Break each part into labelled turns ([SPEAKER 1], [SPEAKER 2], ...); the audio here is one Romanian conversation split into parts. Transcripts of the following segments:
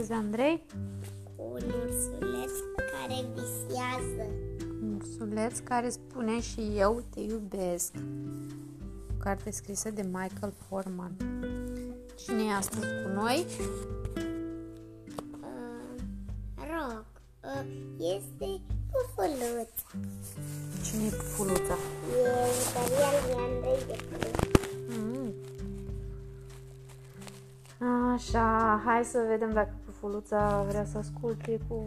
[SPEAKER 1] astăzi, Andrei?
[SPEAKER 2] Un ursuleț care visează.
[SPEAKER 1] Un ursuleț care spune și eu te iubesc. O carte scrisă de Michael Forman. Cine e astăzi cu noi?
[SPEAKER 2] Uh, rog, uh, este pufuluța.
[SPEAKER 1] Cine e pufuluța?
[SPEAKER 2] E Italian de Andrei de Cruz.
[SPEAKER 1] Mm. Așa, hai să vedem dacă pufuluța vrea să asculte cu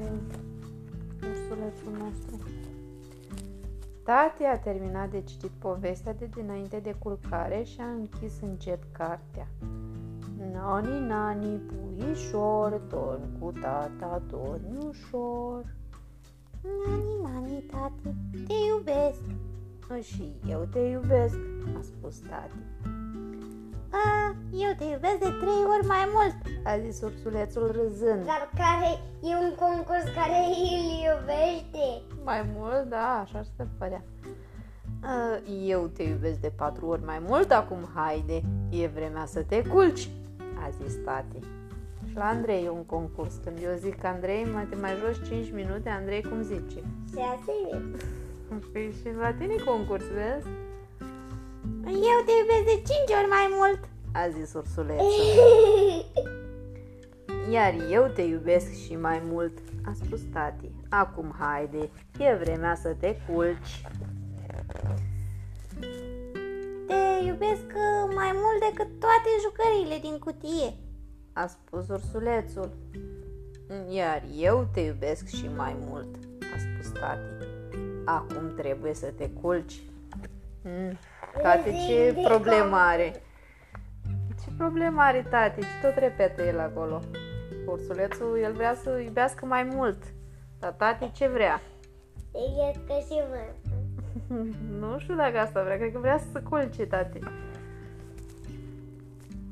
[SPEAKER 1] ursulețul nostru. Tati a terminat de citit povestea de dinainte de culcare și a închis încet cartea. Nani, nani, puișor, dorm cu tata, dormi ușor. Nani, nani, tati, te iubesc. Și eu te iubesc, a spus tati. A, eu te iubesc de trei ori mai mult, a zis ursulețul râzând.
[SPEAKER 2] Dar care e un concurs care îl iubește?
[SPEAKER 1] Mai mult, da, așa se părea. A, eu te iubesc de patru ori mai mult, acum haide, e vremea să te culci, a zis tati. Și la Andrei e un concurs. Când eu zic Andrei, mai te mai joci 5 minute, Andrei cum zice?
[SPEAKER 2] Șase minute.
[SPEAKER 1] Păi și la tine e concurs, vezi?
[SPEAKER 2] Eu te iubesc de cinci ori mai mult.
[SPEAKER 1] A zis ursulețul. Iar eu te iubesc și mai mult, a spus tati. Acum haide, e vremea să te culci.
[SPEAKER 2] Te iubesc uh, mai mult decât toate jucăriile din cutie.
[SPEAKER 1] a spus ursulețul. Iar eu te iubesc și mai mult, a spus tati. Acum trebuie să te culci. Mm, tati, ce problemă are? Ce problemă are tati? Ce tot repetă el acolo? Ursulețul, el vrea să iubească mai mult. Dar tati ce vrea?
[SPEAKER 2] Te iubesc și mă.
[SPEAKER 1] nu știu dacă asta vrea, cred că vrea să se culce, tati.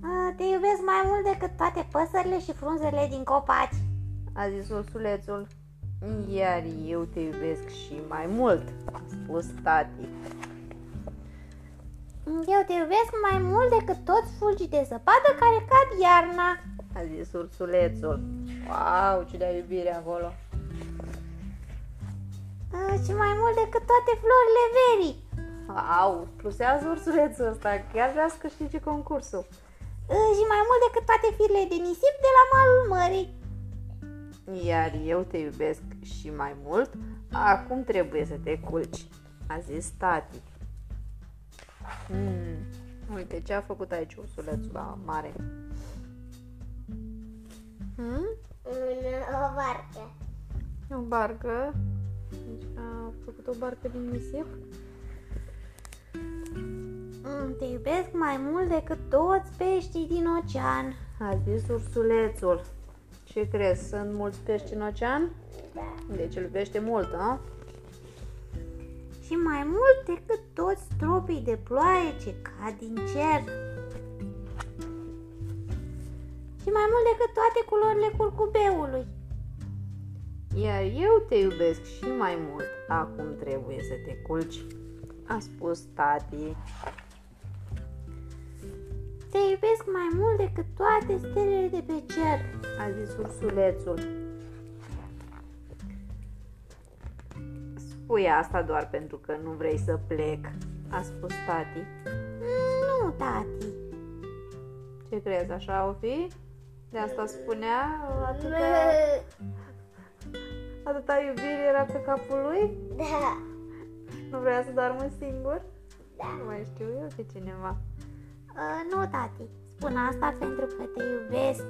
[SPEAKER 2] Uh, Te iubesc mai mult decât toate păsările și frunzele din copaci.
[SPEAKER 1] a zis ursulețul. Iar eu te iubesc și mai mult, a spus tati.
[SPEAKER 2] Eu te iubesc mai mult decât toți fulgii de zăpadă care cad iarna.
[SPEAKER 1] A zis ursulețul. Wow, ce de iubire acolo.
[SPEAKER 2] Uh, Și mai mult decât toate florile verii.
[SPEAKER 1] Wow, plusează ursulețul ăsta, chiar vrea să câștige concursul.
[SPEAKER 2] Uh, Și mai mult decât toate firele de nisip de la malul mării.
[SPEAKER 1] Iar eu te iubesc și mai mult, acum trebuie să te culci, a zis tati. Hmm, uite ce a făcut aici ursulețul la mare. Hmm?
[SPEAKER 2] În o barcă.
[SPEAKER 1] O barcă. Deci a făcut o barcă din nisip.
[SPEAKER 2] Mm, Te iubesc mai mult decât toți peștii din ocean.
[SPEAKER 1] A zis ursulețul. Ce crezi? Sunt mulți pești în ocean?
[SPEAKER 2] Da.
[SPEAKER 1] Deci îl iubește mult, a?
[SPEAKER 2] Și mai mult decât toți stropii de ploaie ce cad din cer. Și mai mult decât toate culorile curcubeului.
[SPEAKER 1] Iar eu te iubesc și mai mult. Acum trebuie să te culci, a spus tati.
[SPEAKER 2] Te iubesc mai mult decât toate stelele de pe cer.
[SPEAKER 1] A zis ursulețul. Spui asta doar pentru că nu vrei să plec, a spus tati.
[SPEAKER 2] Mm, Nu, tati.
[SPEAKER 1] Ce crezi, așa o fi? De asta spunea atâta, atâta iubire era pe capul lui?
[SPEAKER 2] Da,
[SPEAKER 1] Nu vrea să doarmă singur?
[SPEAKER 2] da.
[SPEAKER 1] Nu mai știu eu pe cineva.
[SPEAKER 2] Uh, nu, tati. Spun asta pentru că te iubesc.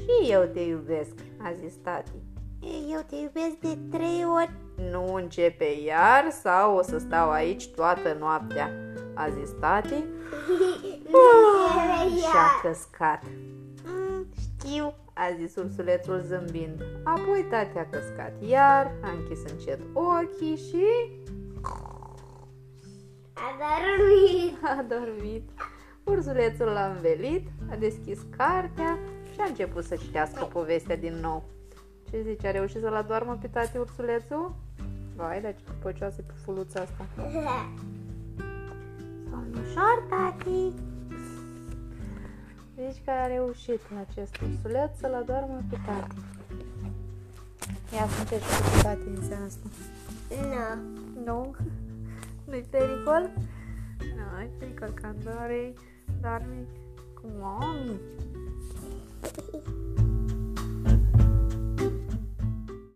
[SPEAKER 1] Și eu te iubesc, a zis tati.
[SPEAKER 2] Eu te iubesc de trei ori.
[SPEAKER 1] Nu începe iar sau o să stau aici toată noaptea, a zis tati și a căscat.
[SPEAKER 2] Mm, știu.
[SPEAKER 1] A zis ursulețul zâmbind. Apoi tati a căscat iar, a închis încet ochii și
[SPEAKER 2] A dormit.
[SPEAKER 1] a dormit. Ursulețul l-a învelit, a deschis cartea și a început să citească povestea din nou. Ce zici, a reușit să-l adoarmă pe tati ursulețul? Vai, dar ce păcioasă pe fuluța asta.
[SPEAKER 2] Da. 啊 uh, Somn ușor, tati.
[SPEAKER 1] Zici că a reușit în acest ursuleț să-l adormă pe tati. Ia să încerci cu tati în seara asta.
[SPEAKER 2] Nu.
[SPEAKER 1] Nu? Nu-i pericol? Nu, e pericol că doare, doarme cu mami.